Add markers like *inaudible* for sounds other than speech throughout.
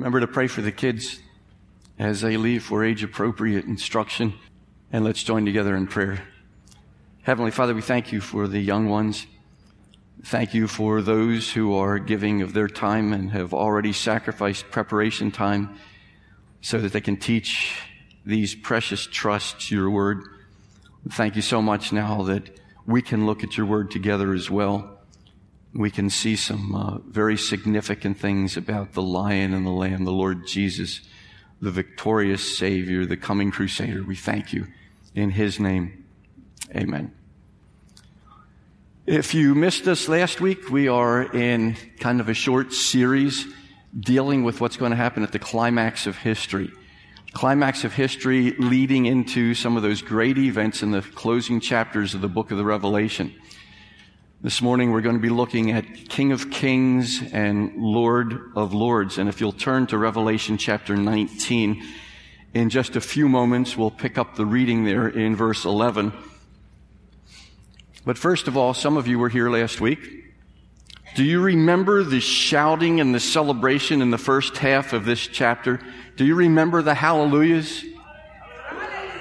Remember to pray for the kids as they leave for age appropriate instruction. And let's join together in prayer. Heavenly Father, we thank you for the young ones. Thank you for those who are giving of their time and have already sacrificed preparation time so that they can teach these precious trusts, your word. Thank you so much now that we can look at your word together as well. We can see some uh, very significant things about the lion and the lamb, the Lord Jesus, the victorious Savior, the coming Crusader. We thank you in his name. Amen. If you missed us last week, we are in kind of a short series dealing with what's going to happen at the climax of history. Climax of history leading into some of those great events in the closing chapters of the book of the Revelation. This morning we're going to be looking at King of Kings and Lord of Lords. And if you'll turn to Revelation chapter 19, in just a few moments we'll pick up the reading there in verse 11. But first of all, some of you were here last week. Do you remember the shouting and the celebration in the first half of this chapter? Do you remember the hallelujahs?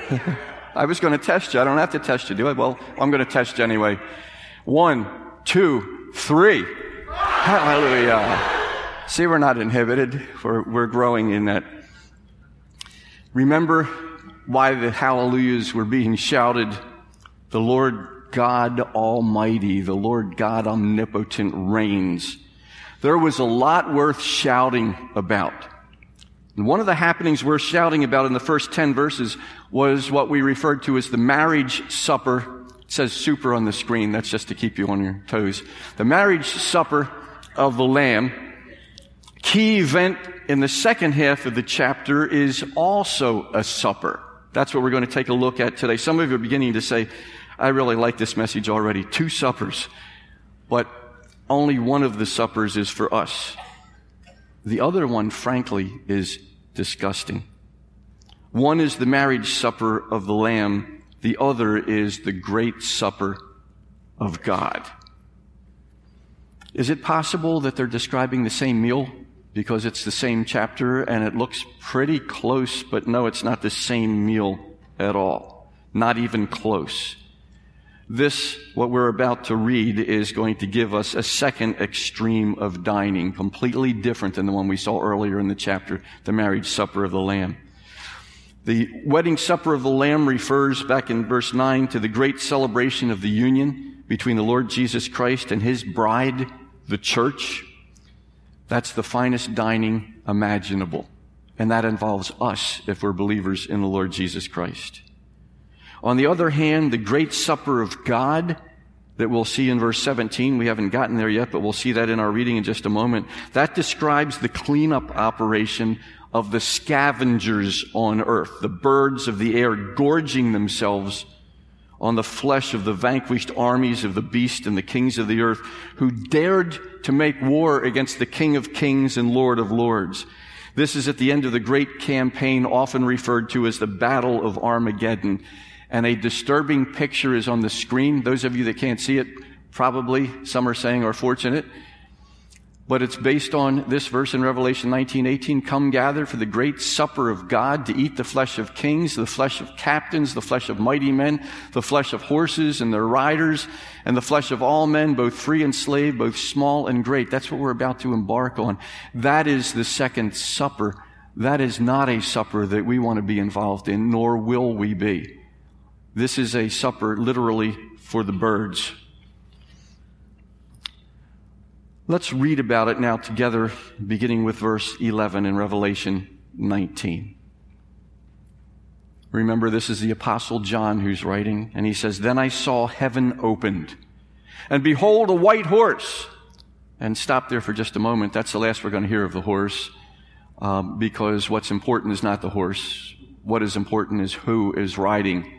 *laughs* I was going to test you. I don't have to test you, do I? Well, I'm going to test you anyway. One, two, three. Hallelujah. See, we're not inhibited. We're, we're growing in that. Remember why the hallelujahs were being shouted. The Lord God Almighty, the Lord God Omnipotent reigns. There was a lot worth shouting about. And one of the happenings worth shouting about in the first 10 verses was what we referred to as the marriage supper. It says super on the screen. That's just to keep you on your toes. The marriage supper of the Lamb. Key event in the second half of the chapter is also a supper. That's what we're going to take a look at today. Some of you are beginning to say, I really like this message already. Two suppers, but only one of the suppers is for us. The other one, frankly, is disgusting. One is the marriage supper of the Lamb. The other is the great supper of God. Is it possible that they're describing the same meal because it's the same chapter and it looks pretty close, but no, it's not the same meal at all. Not even close. This, what we're about to read, is going to give us a second extreme of dining, completely different than the one we saw earlier in the chapter, the marriage supper of the Lamb. The wedding supper of the Lamb refers back in verse 9 to the great celebration of the union between the Lord Jesus Christ and his bride, the church. That's the finest dining imaginable. And that involves us if we're believers in the Lord Jesus Christ. On the other hand, the great supper of God that we'll see in verse 17, we haven't gotten there yet, but we'll see that in our reading in just a moment. That describes the cleanup operation of the scavengers on earth, the birds of the air gorging themselves on the flesh of the vanquished armies of the beast and the kings of the earth who dared to make war against the King of kings and Lord of lords. This is at the end of the great campaign often referred to as the Battle of Armageddon and a disturbing picture is on the screen. Those of you that can't see it, probably some are saying are fortunate. But it's based on this verse in Revelation 19:18, come gather for the great supper of God to eat the flesh of kings, the flesh of captains, the flesh of mighty men, the flesh of horses and their riders, and the flesh of all men, both free and slave, both small and great. That's what we're about to embark on. That is the second supper. That is not a supper that we want to be involved in, nor will we be. This is a supper literally for the birds. Let's read about it now together, beginning with verse 11 in Revelation 19. Remember, this is the Apostle John who's writing, and he says, Then I saw heaven opened, and behold, a white horse. And stop there for just a moment. That's the last we're going to hear of the horse, um, because what's important is not the horse. What is important is who is riding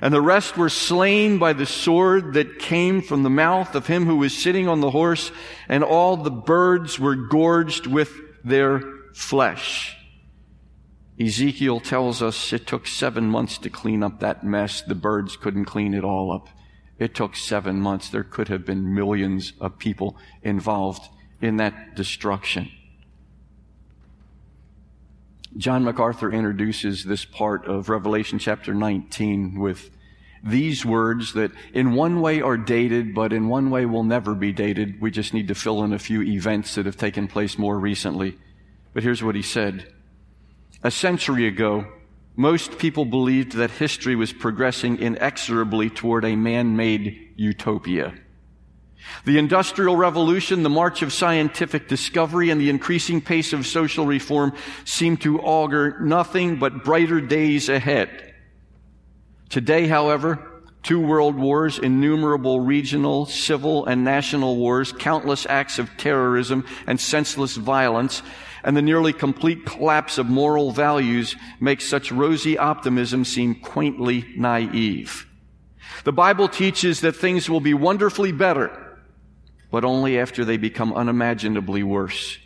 And the rest were slain by the sword that came from the mouth of him who was sitting on the horse, and all the birds were gorged with their flesh. Ezekiel tells us it took seven months to clean up that mess. The birds couldn't clean it all up. It took seven months. There could have been millions of people involved in that destruction. John MacArthur introduces this part of Revelation chapter 19 with these words that in one way are dated, but in one way will never be dated. We just need to fill in a few events that have taken place more recently. But here's what he said. A century ago, most people believed that history was progressing inexorably toward a man-made utopia. The Industrial Revolution, the march of scientific discovery, and the increasing pace of social reform seem to augur nothing but brighter days ahead. Today, however, two world wars, innumerable regional, civil, and national wars, countless acts of terrorism and senseless violence, and the nearly complete collapse of moral values make such rosy optimism seem quaintly naive. The Bible teaches that things will be wonderfully better but only after they become unimaginably worse.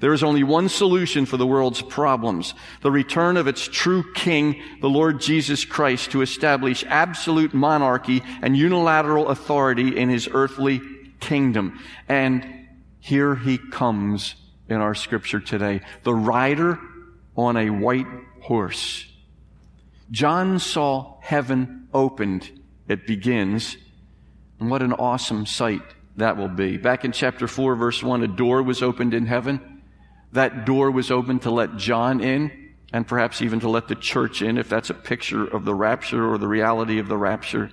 There is only one solution for the world's problems. The return of its true king, the Lord Jesus Christ, to establish absolute monarchy and unilateral authority in his earthly kingdom. And here he comes in our scripture today. The rider on a white horse. John saw heaven opened. It begins. And what an awesome sight that will be. Back in chapter 4, verse 1, a door was opened in heaven. That door was opened to let John in and perhaps even to let the church in if that's a picture of the rapture or the reality of the rapture.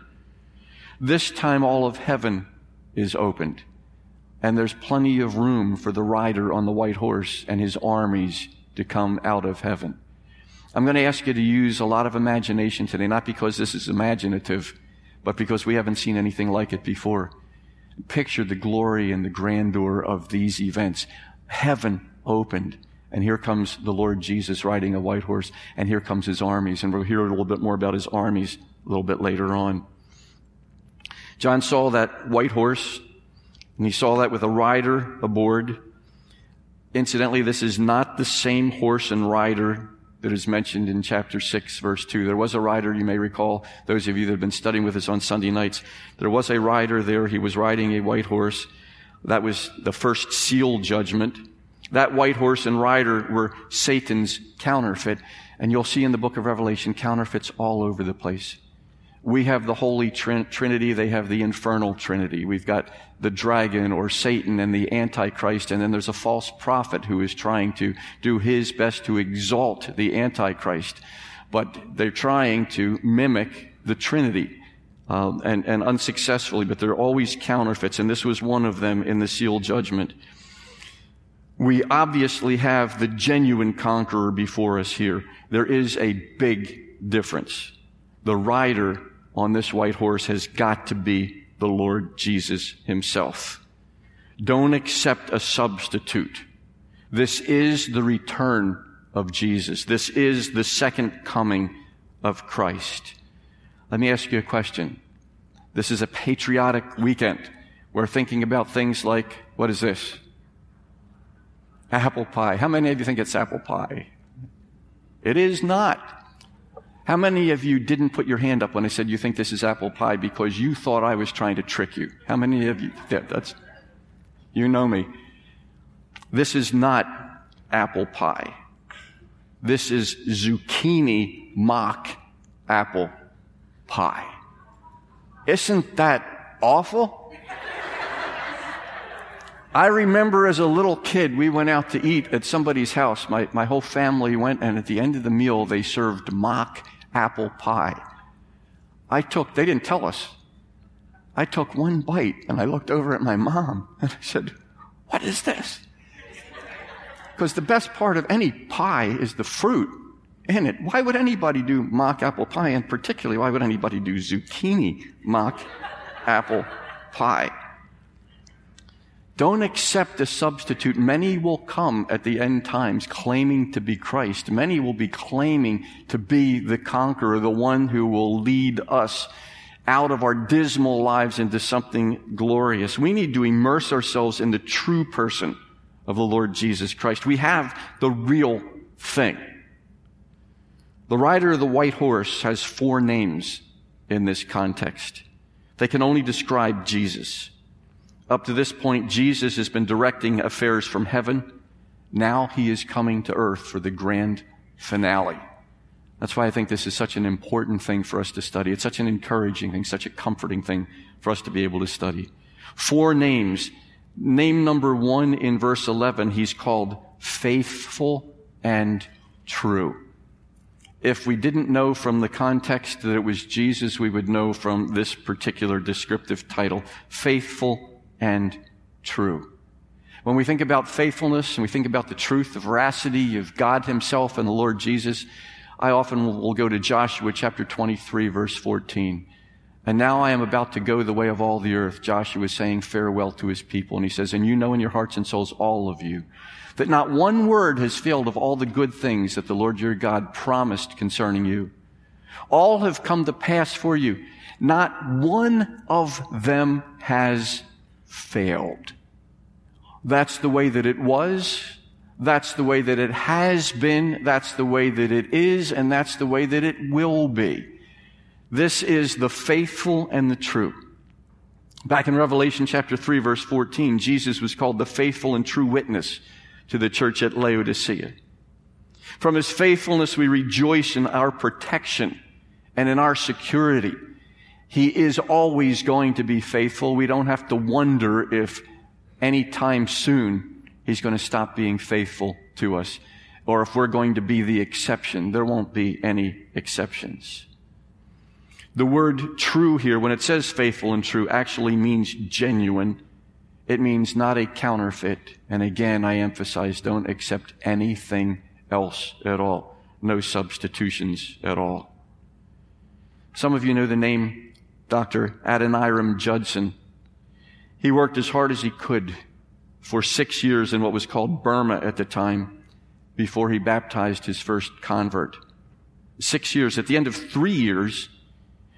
This time all of heaven is opened and there's plenty of room for the rider on the white horse and his armies to come out of heaven. I'm going to ask you to use a lot of imagination today, not because this is imaginative, but because we haven't seen anything like it before. Picture the glory and the grandeur of these events. Heaven opened. And here comes the Lord Jesus riding a white horse, and here comes his armies. And we'll hear a little bit more about his armies a little bit later on. John saw that white horse, and he saw that with a rider aboard. Incidentally, this is not the same horse and rider that is mentioned in chapter 6, verse 2. There was a rider, you may recall, those of you that have been studying with us on Sunday nights. There was a rider there. He was riding a white horse. That was the first seal judgment. That white horse and rider were Satan's counterfeit. And you'll see in the book of Revelation counterfeits all over the place. We have the Holy Trinity. They have the infernal Trinity. We've got the dragon or Satan and the Antichrist. And then there's a false prophet who is trying to do his best to exalt the Antichrist. But they're trying to mimic the Trinity. Uh, and, and unsuccessfully, but they're always counterfeits. And this was one of them in the seal judgment. We obviously have the genuine conqueror before us here. There is a big difference. The rider on this white horse has got to be the Lord Jesus himself. Don't accept a substitute. This is the return of Jesus. This is the second coming of Christ. Let me ask you a question. This is a patriotic weekend. We're thinking about things like, what is this? Apple pie. How many of you think it's apple pie? It is not. How many of you didn't put your hand up when I said you think this is apple pie because you thought I was trying to trick you? How many of you? Yeah, that's, you know me. This is not apple pie. This is zucchini mock apple pie. Isn't that awful? I remember as a little kid, we went out to eat at somebody's house. My, my whole family went, and at the end of the meal, they served mock apple pie. I took, they didn't tell us. I took one bite and I looked over at my mom and I said, What is this? Because the best part of any pie is the fruit in it. Why would anybody do mock apple pie? And particularly, why would anybody do zucchini mock apple pie? Don't accept a substitute. Many will come at the end times claiming to be Christ. Many will be claiming to be the conqueror, the one who will lead us out of our dismal lives into something glorious. We need to immerse ourselves in the true person of the Lord Jesus Christ. We have the real thing. The rider of the white horse has four names in this context. They can only describe Jesus. Up to this point, Jesus has been directing affairs from heaven. Now he is coming to earth for the grand finale. That's why I think this is such an important thing for us to study. It's such an encouraging thing, such a comforting thing for us to be able to study. Four names. Name number one in verse 11, he's called faithful and true. If we didn't know from the context that it was Jesus, we would know from this particular descriptive title, faithful and true. When we think about faithfulness and we think about the truth, the veracity of God Himself and the Lord Jesus, I often will go to Joshua chapter 23, verse 14. And now I am about to go the way of all the earth. Joshua is saying farewell to his people. And he says, And you know in your hearts and souls, all of you, that not one word has failed of all the good things that the Lord your God promised concerning you. All have come to pass for you. Not one of them has failed. That's the way that it was. That's the way that it has been. That's the way that it is. And that's the way that it will be. This is the faithful and the true. Back in Revelation chapter 3 verse 14, Jesus was called the faithful and true witness to the church at Laodicea. From his faithfulness, we rejoice in our protection and in our security. He is always going to be faithful. We don't have to wonder if anytime soon He's going to stop being faithful to us or if we're going to be the exception. There won't be any exceptions. The word true here, when it says faithful and true, actually means genuine. It means not a counterfeit. And again, I emphasize don't accept anything else at all. No substitutions at all. Some of you know the name Dr. Adoniram Judson. He worked as hard as he could for six years in what was called Burma at the time before he baptized his first convert. Six years. At the end of three years,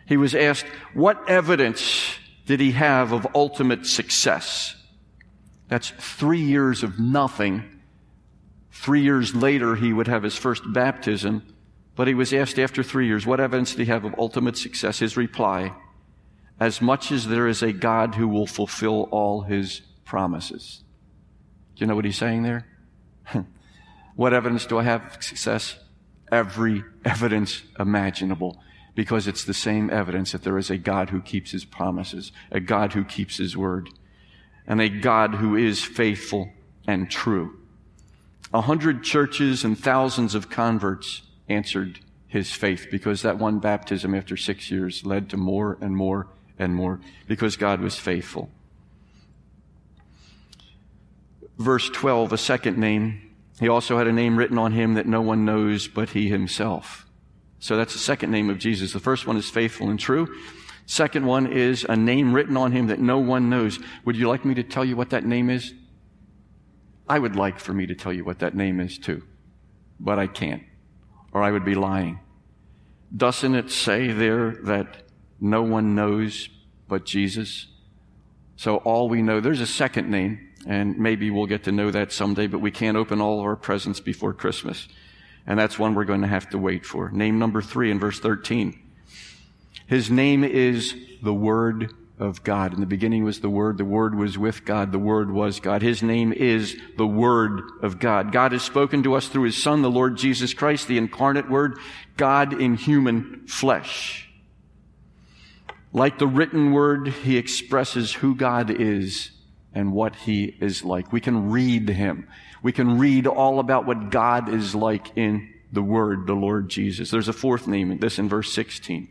he was asked, what evidence did he have of ultimate success? That's three years of nothing. Three years later, he would have his first baptism. But he was asked after three years, what evidence did he have of ultimate success? His reply, as much as there is a God who will fulfill all his promises. Do you know what he's saying there? *laughs* what evidence do I have of success? Every evidence imaginable. Because it's the same evidence that there is a God who keeps his promises, a God who keeps his word, and a God who is faithful and true. A hundred churches and thousands of converts answered his faith because that one baptism after six years led to more and more and more because God was faithful. Verse 12, a second name. He also had a name written on him that no one knows but he himself. So that's the second name of Jesus. The first one is faithful and true. Second one is a name written on him that no one knows. Would you like me to tell you what that name is? I would like for me to tell you what that name is too, but I can't, or I would be lying. Doesn't it say there that no one knows but Jesus? So all we know, there's a second name, and maybe we'll get to know that someday, but we can't open all of our presents before Christmas. And that's one we're going to have to wait for. Name number three in verse 13. His name is the Word of God. In the beginning was the Word. The Word was with God. The Word was God. His name is the Word of God. God has spoken to us through His Son, the Lord Jesus Christ, the incarnate Word, God in human flesh. Like the written Word, He expresses who God is and what He is like. We can read Him. We can read all about what God is like in the Word, the Lord Jesus. There's a fourth name, in this in verse 16.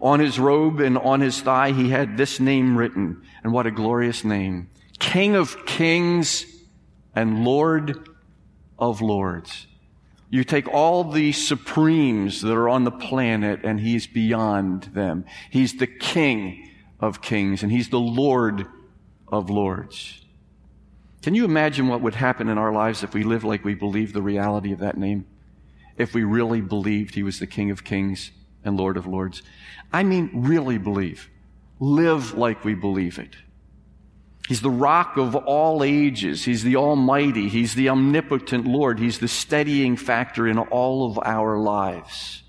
On his robe and on his thigh, he had this name written. And what a glorious name. King of kings and Lord of lords. You take all the supremes that are on the planet and he's beyond them. He's the king of kings and he's the Lord of lords. Can you imagine what would happen in our lives if we lived like we believed the reality of that name? If we really believed he was the king of kings and Lord of lords? I mean, really believe. Live like we believe it. He's the rock of all ages. He's the Almighty. He's the omnipotent Lord. He's the steadying factor in all of our lives.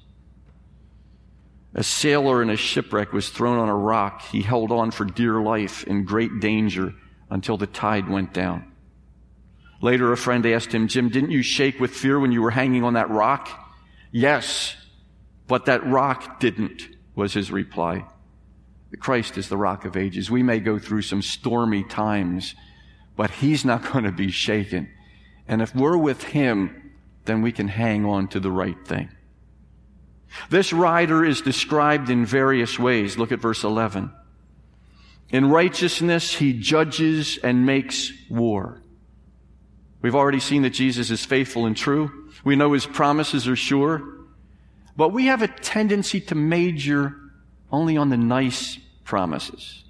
A sailor in a shipwreck was thrown on a rock. He held on for dear life in great danger until the tide went down. Later, a friend asked him, Jim, didn't you shake with fear when you were hanging on that rock? Yes, but that rock didn't was his reply. Christ is the rock of ages. We may go through some stormy times, but he's not *laughs* going to be shaken. And if we're with him, then we can hang on to the right thing. This rider is described in various ways. Look at verse 11. In righteousness, he judges and makes war. We've already seen that Jesus is faithful and true. We know his promises are sure. But we have a tendency to major only on the nice promises.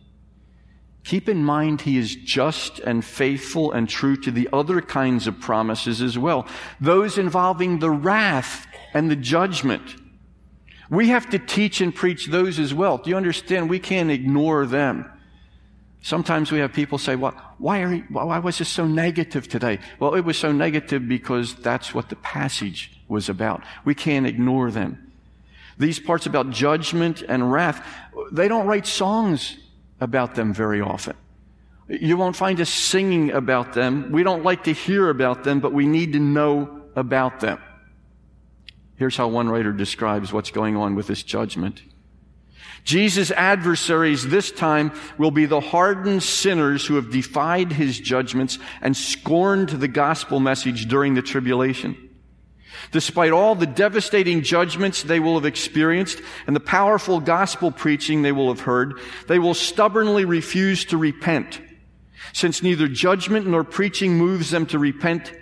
Keep in mind he is just and faithful and true to the other kinds of promises as well. Those involving the wrath and the judgment. We have to teach and preach those as well. Do you understand? We can't ignore them. Sometimes we have people say, well, why, are why was this so negative today? Well, it was so negative because that's what the passage was about. We can't ignore them. These parts about judgment and wrath, they don't write songs about them very often. You won't find us singing about them. We don't like to hear about them, but we need to know about them. Here's how one writer describes what's going on with this judgment. Jesus' adversaries this time will be the hardened sinners who have defied his judgments and scorned the gospel message during the tribulation. Despite all the devastating judgments they will have experienced and the powerful gospel preaching they will have heard, they will stubbornly refuse to repent. Since neither judgment nor preaching moves them to repent,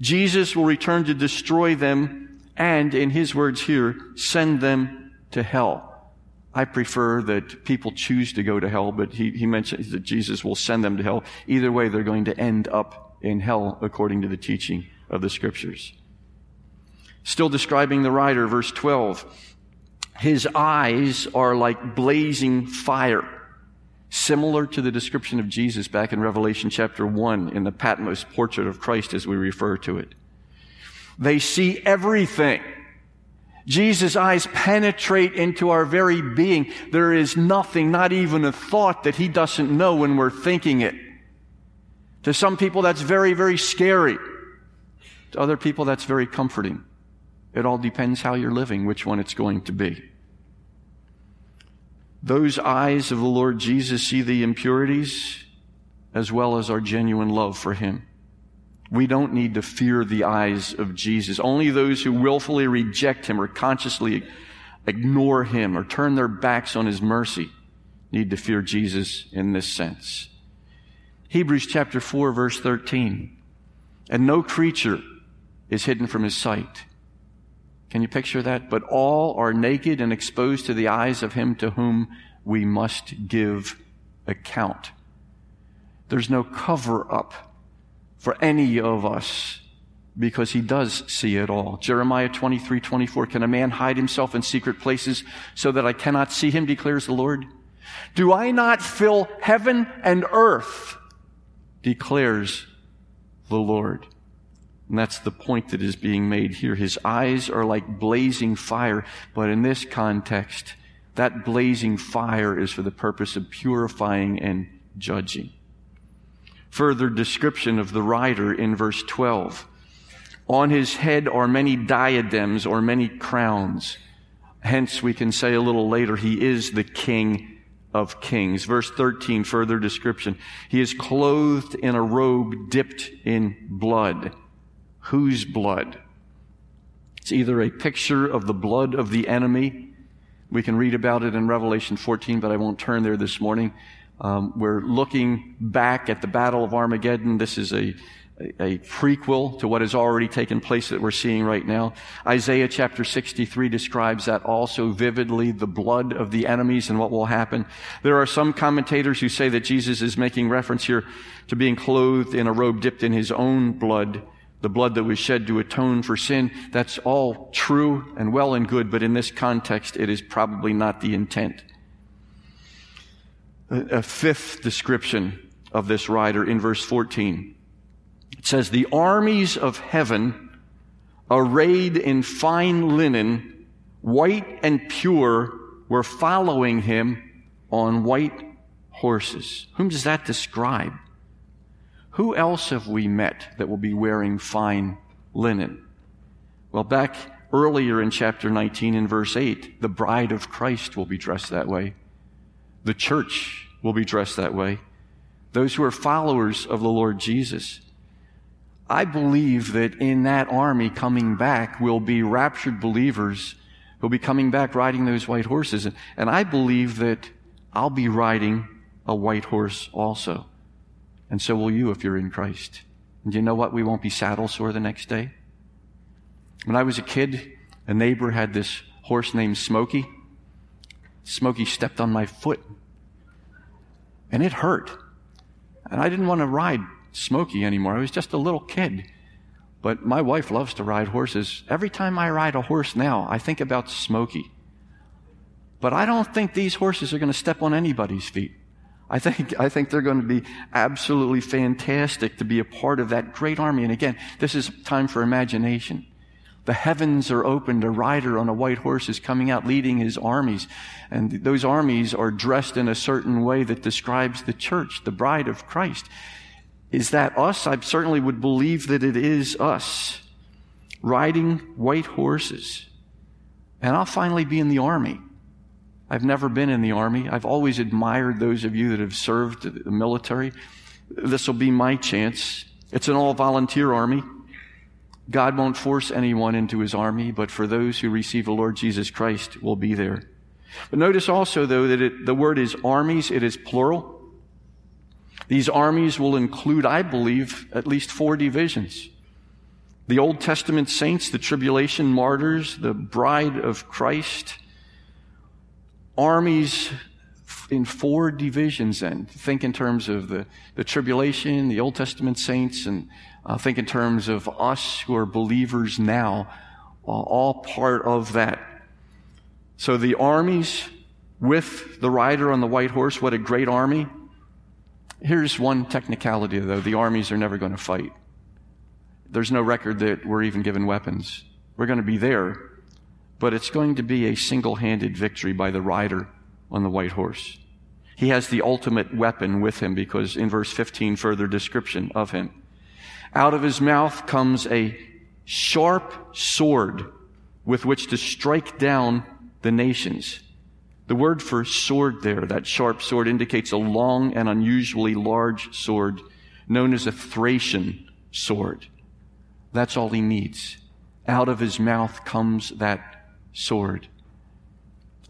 Jesus will return to destroy them and, in his words here, send them to hell. I prefer that people choose to go to hell, but he, he mentions that Jesus will send them to hell. Either way, they're going to end up in hell according to the teaching of the scriptures. Still describing the rider, verse 12. His eyes are like blazing fire, similar to the description of Jesus back in Revelation chapter 1 in the Patmos portrait of Christ as we refer to it. They see everything. Jesus' eyes penetrate into our very being. There is nothing, not even a thought that he doesn't know when we're thinking it. To some people, that's very, very scary. To other people, that's very comforting. It all depends how you're living, which one it's going to be. Those eyes of the Lord Jesus see the impurities as well as our genuine love for Him. We don't need to fear the eyes of Jesus. Only those who willfully reject Him or consciously ignore Him or turn their backs on His mercy need to fear Jesus in this sense. Hebrews chapter 4 verse 13. And no creature is hidden from His sight Can you picture that? But all are naked and exposed to the eyes of him to whom we must give account. There's no cover up for any of us because he does see it all. Jeremiah 23, 24. Can a man hide himself in secret places so that I cannot see him, declares the Lord? Do I not fill heaven and earth, declares the Lord? And that's the point that is being made here. His eyes are like blazing fire, but in this context, that blazing fire is for the purpose of purifying and judging. Further description of the rider in verse 12. On his head are many diadems or many crowns. Hence, we can say a little later, he is the king of kings. Verse 13, further description. He is clothed in a robe dipped in blood. Whose blood? It's either a picture of the blood of the enemy. We can read about it in Revelation 14, but I won't turn there this morning. Um, we're looking back at the Battle of Armageddon. This is a a prequel to what has already taken place that we're seeing right now. Isaiah chapter 63 describes that also vividly, the blood of the enemies and what will happen. There are some commentators who say that Jesus is making reference here to being clothed in a robe dipped in his own blood, the blood that was shed to atone for sin. That's all true and well and good, but in this context, it is probably not the intent. A fifth description of this rider in verse 14. It says, The armies of heaven, arrayed in fine linen, white and pure, were following him on white horses. Whom does that describe? Who else have we met that will be wearing fine linen? Well, back earlier in chapter 19 in verse 8, the bride of Christ will be dressed that way. The church will be dressed that way. Those who are followers of the Lord Jesus. I believe that in that army coming back will be raptured believers who'll be coming back riding those white horses. And I believe that I'll be riding a white horse also. And so will you if you're in Christ. And you know what? We won't be saddle sore the next day. When I was a kid, a neighbor had this horse named Smokey. Smokey stepped on my foot. And it hurt. And I didn't want to ride Smokey anymore. I was just a little kid. But my wife loves to ride horses. Every time I ride a horse now, I think about Smokey. But I don't think these horses are going to step on anybody's feet. I think, I think they're going to be absolutely fantastic to be a part of that great army. And again, this is time for imagination. The heavens are opened. A rider on a white horse is coming out leading his armies. And those armies are dressed in a certain way that describes the church, the bride of Christ. Is that us? I certainly would believe that it is us riding white horses. And I'll finally be in the army. I've never been in the army. I've always admired those of you that have served the military. This will be my chance. It's an all volunteer army. God won't force anyone into his army, but for those who receive the Lord Jesus Christ will be there. But notice also, though, that it, the word is armies, it is plural. These armies will include, I believe, at least four divisions. The Old Testament saints, the tribulation martyrs, the bride of Christ, armies in four divisions and think in terms of the, the tribulation, the Old Testament saints, and uh, think in terms of us who are believers now, uh, all part of that. So the armies with the rider on the white horse, what a great army. Here's one technicality, though the armies are never going to fight. There's no record that we're even given weapons. We're going to be there, but it's going to be a single handed victory by the rider on the white horse. He has the ultimate weapon with him because in verse 15, further description of him. Out of his mouth comes a sharp sword with which to strike down the nations. The word for sword there, that sharp sword, indicates a long and unusually large sword known as a Thracian sword. That's all he needs. Out of his mouth comes that sword.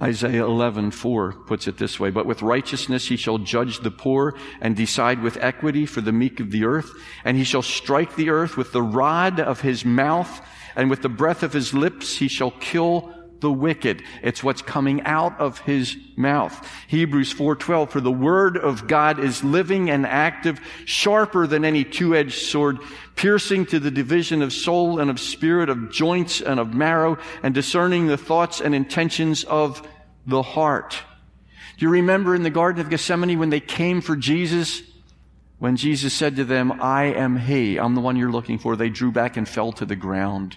Isaiah 11:4 puts it this way, but with righteousness he shall judge the poor and decide with equity for the meek of the earth, and he shall strike the earth with the rod of his mouth, And with the breath of his lips, he shall kill the wicked. It's what's coming out of his mouth. Hebrews 4:12 for the word of God is living and active, sharper than any two-edged sword, piercing to the division of soul and of spirit, of joints and of marrow, and discerning the thoughts and intentions of the heart. Do you remember in the Garden of Gethsemane when they came for Jesus? When Jesus said to them, I am He, I'm the one you're looking for, they drew back and fell to the ground.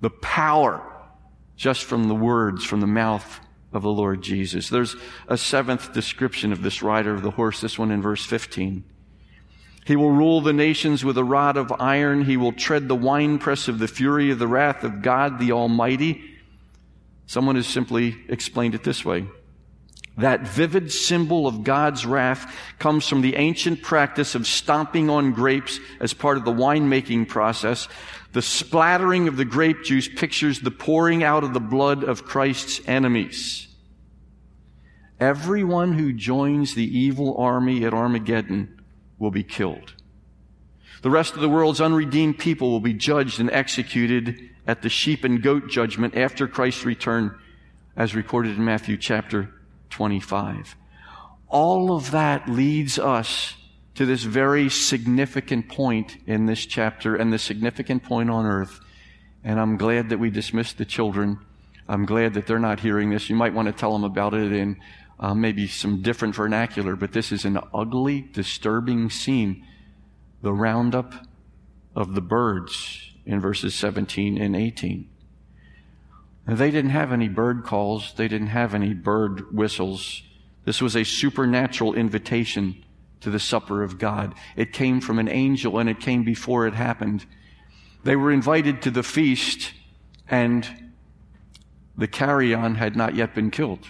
The power just from the words from the mouth of the Lord Jesus. There's a seventh description of this rider of the horse, this one in verse 15. He will rule the nations with a rod of iron. He will tread the winepress of the fury of the wrath of God the Almighty. Someone has simply explained it this way. That vivid symbol of God's wrath comes from the ancient practice of stomping on grapes as part of the winemaking process. The splattering of the grape juice pictures the pouring out of the blood of Christ's enemies. Everyone who joins the evil army at Armageddon will be killed. The rest of the world's unredeemed people will be judged and executed at the sheep and goat judgment after Christ's return, as recorded in Matthew chapter 25. All of that leads us to this very significant point in this chapter and the significant point on earth. And I'm glad that we dismissed the children. I'm glad that they're not hearing this. You might want to tell them about it in uh, maybe some different vernacular, but this is an ugly, disturbing scene. The roundup of the birds in verses 17 and 18. They didn't have any bird calls. They didn't have any bird whistles. This was a supernatural invitation to the supper of God. It came from an angel and it came before it happened. They were invited to the feast and the carrion had not yet been killed.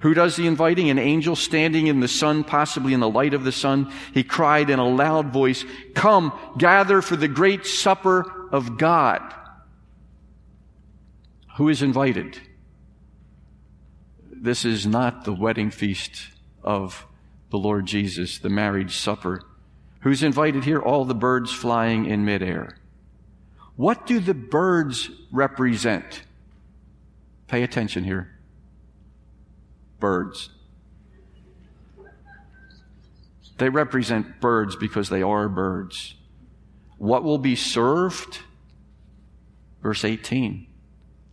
Who does the inviting? An angel standing in the sun, possibly in the light of the sun. He cried in a loud voice, Come, gather for the great supper of God. Who is invited? This is not the wedding feast of the Lord Jesus, the marriage supper. Who's invited here? All the birds flying in midair. What do the birds represent? Pay attention here. Birds. They represent birds because they are birds. What will be served? Verse 18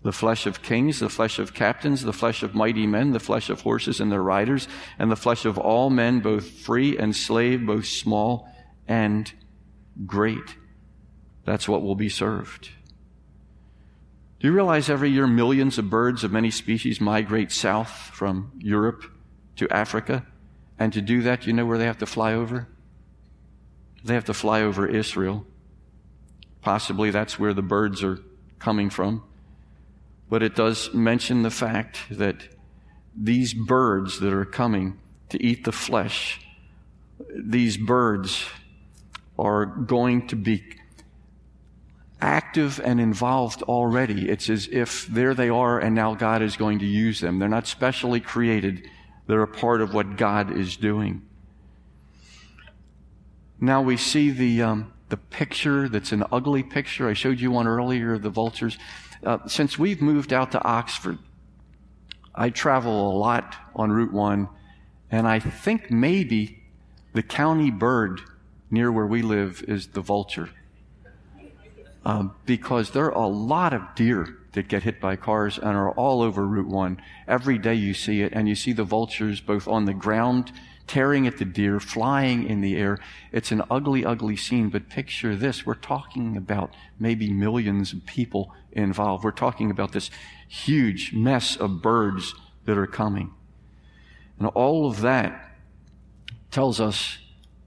the flesh of kings, the flesh of captains, the flesh of mighty men, the flesh of horses and their riders, and the flesh of all men, both free and slave, both small and great. That's what will be served. Do you realize every year millions of birds of many species migrate south from Europe to Africa? And to do that, you know where they have to fly over? They have to fly over Israel. Possibly that's where the birds are coming from but it does mention the fact that these birds that are coming to eat the flesh, these birds are going to be active and involved already. It's as if there they are and now God is going to use them. They're not specially created. They're a part of what God is doing. Now we see the, um, the picture that's an ugly picture. I showed you one earlier, the vultures. Uh, since we've moved out to Oxford, I travel a lot on Route 1, and I think maybe the county bird near where we live is the vulture. Um, because there are a lot of deer that get hit by cars and are all over Route 1. Every day you see it, and you see the vultures both on the ground tearing at the deer, flying in the air. It's an ugly, ugly scene, but picture this. We're talking about maybe millions of people involved. We're talking about this huge mess of birds that are coming. And all of that tells us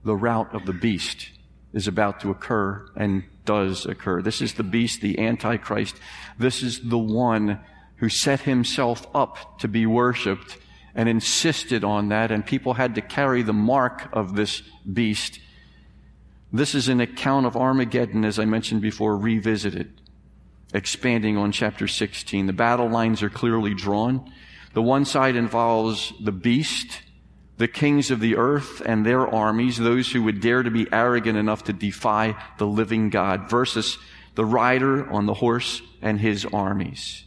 the rout of the beast is about to occur and does occur. This is the beast, the Antichrist. This is the one who set himself up to be worshiped and insisted on that, and people had to carry the mark of this beast. This is an account of Armageddon, as I mentioned before, revisited, expanding on chapter 16. The battle lines are clearly drawn. The one side involves the beast, the kings of the earth and their armies, those who would dare to be arrogant enough to defy the living God, versus the rider on the horse and his armies.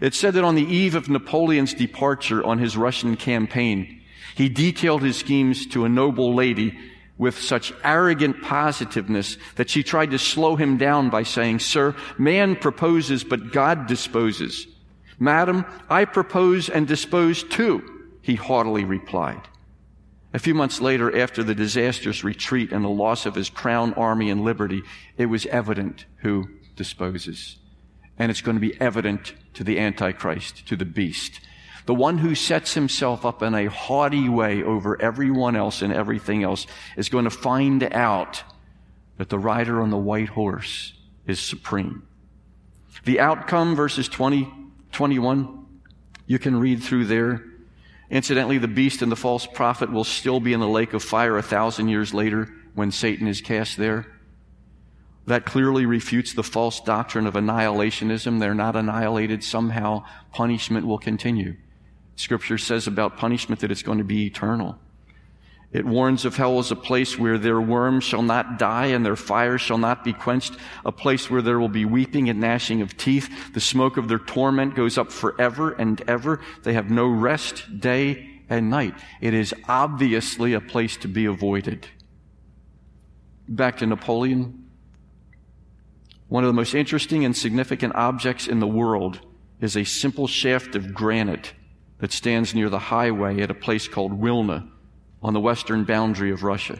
It said that on the eve of Napoleon's departure on his Russian campaign, he detailed his schemes to a noble lady with such arrogant positiveness that she tried to slow him down by saying, Sir, man proposes, but God disposes. Madam, I propose and dispose too, he haughtily replied. A few months later, after the disastrous retreat and the loss of his crown army and liberty, it was evident who disposes. And it's going to be evident to the Antichrist, to the beast. The one who sets himself up in a haughty way over everyone else and everything else is going to find out that the rider on the white horse is supreme. The outcome, verses 20, 21, you can read through there. Incidentally, the beast and the false prophet will still be in the lake of fire a thousand years later when Satan is cast there. That clearly refutes the false doctrine of annihilationism. They're not annihilated. Somehow punishment will continue. Scripture says about punishment that it's going to be eternal. It warns of hell as a place where their worms shall not die and their fire shall not be quenched, a place where there will be weeping and gnashing of teeth. The smoke of their torment goes up forever and ever. They have no rest day and night. It is obviously a place to be avoided. Back to Napoleon. One of the most interesting and significant objects in the world is a simple shaft of granite that stands near the highway at a place called Wilna on the western boundary of Russia.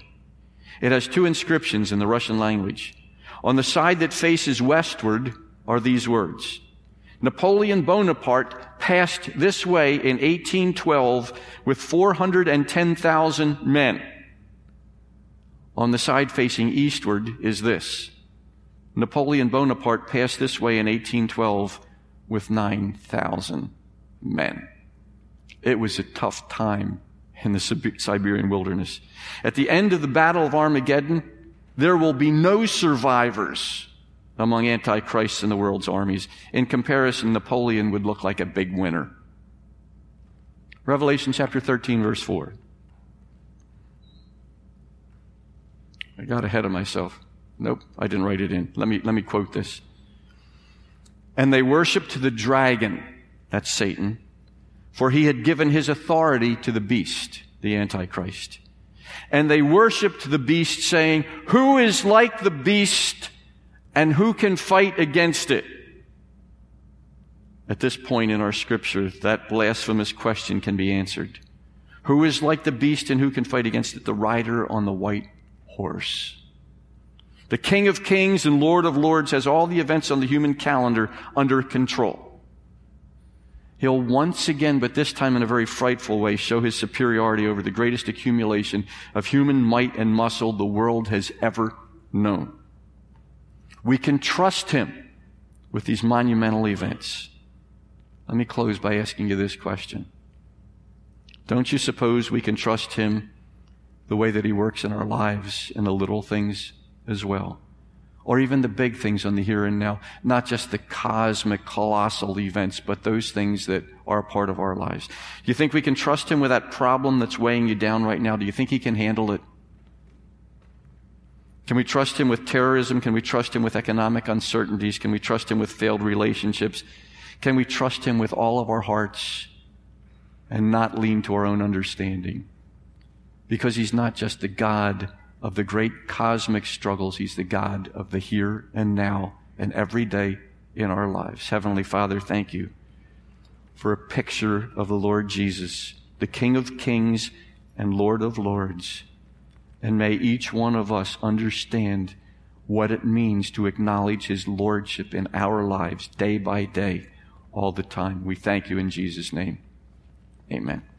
It has two inscriptions in the Russian language. On the side that faces westward are these words. Napoleon Bonaparte passed this way in 1812 with 410,000 men. On the side facing eastward is this. Napoleon Bonaparte passed this way in 1812 with 9,000 men. It was a tough time in the Siberian wilderness. At the end of the Battle of Armageddon, there will be no survivors among antichrists in the world's armies. In comparison, Napoleon would look like a big winner. Revelation chapter 13, verse 4. I got ahead of myself. Nope, I didn't write it in. Let me, let me quote this. And they worshiped the dragon, that's Satan, for he had given his authority to the beast, the Antichrist. And they worshiped the beast saying, who is like the beast and who can fight against it? At this point in our scripture, that blasphemous question can be answered. Who is like the beast and who can fight against it? The rider on the white horse. The King of Kings and Lord of Lords has all the events on the human calendar under control. He'll once again, but this time in a very frightful way, show his superiority over the greatest accumulation of human might and muscle the world has ever known. We can trust him with these monumental events. Let me close by asking you this question. Don't you suppose we can trust him the way that he works in our lives in the little things as well? Or even the big things on the here and now, not just the cosmic, colossal events, but those things that are a part of our lives. Do you think we can trust Him with that problem that's weighing you down right now? Do you think He can handle it? Can we trust Him with terrorism? Can we trust Him with economic uncertainties? Can we trust Him with failed relationships? Can we trust Him with all of our hearts and not lean to our own understanding? Because He's not just the God of the great cosmic struggles. He's the God of the here and now and every day in our lives. Heavenly Father, thank you for a picture of the Lord Jesus, the King of kings and Lord of lords. And may each one of us understand what it means to acknowledge his lordship in our lives day by day, all the time. We thank you in Jesus' name. Amen.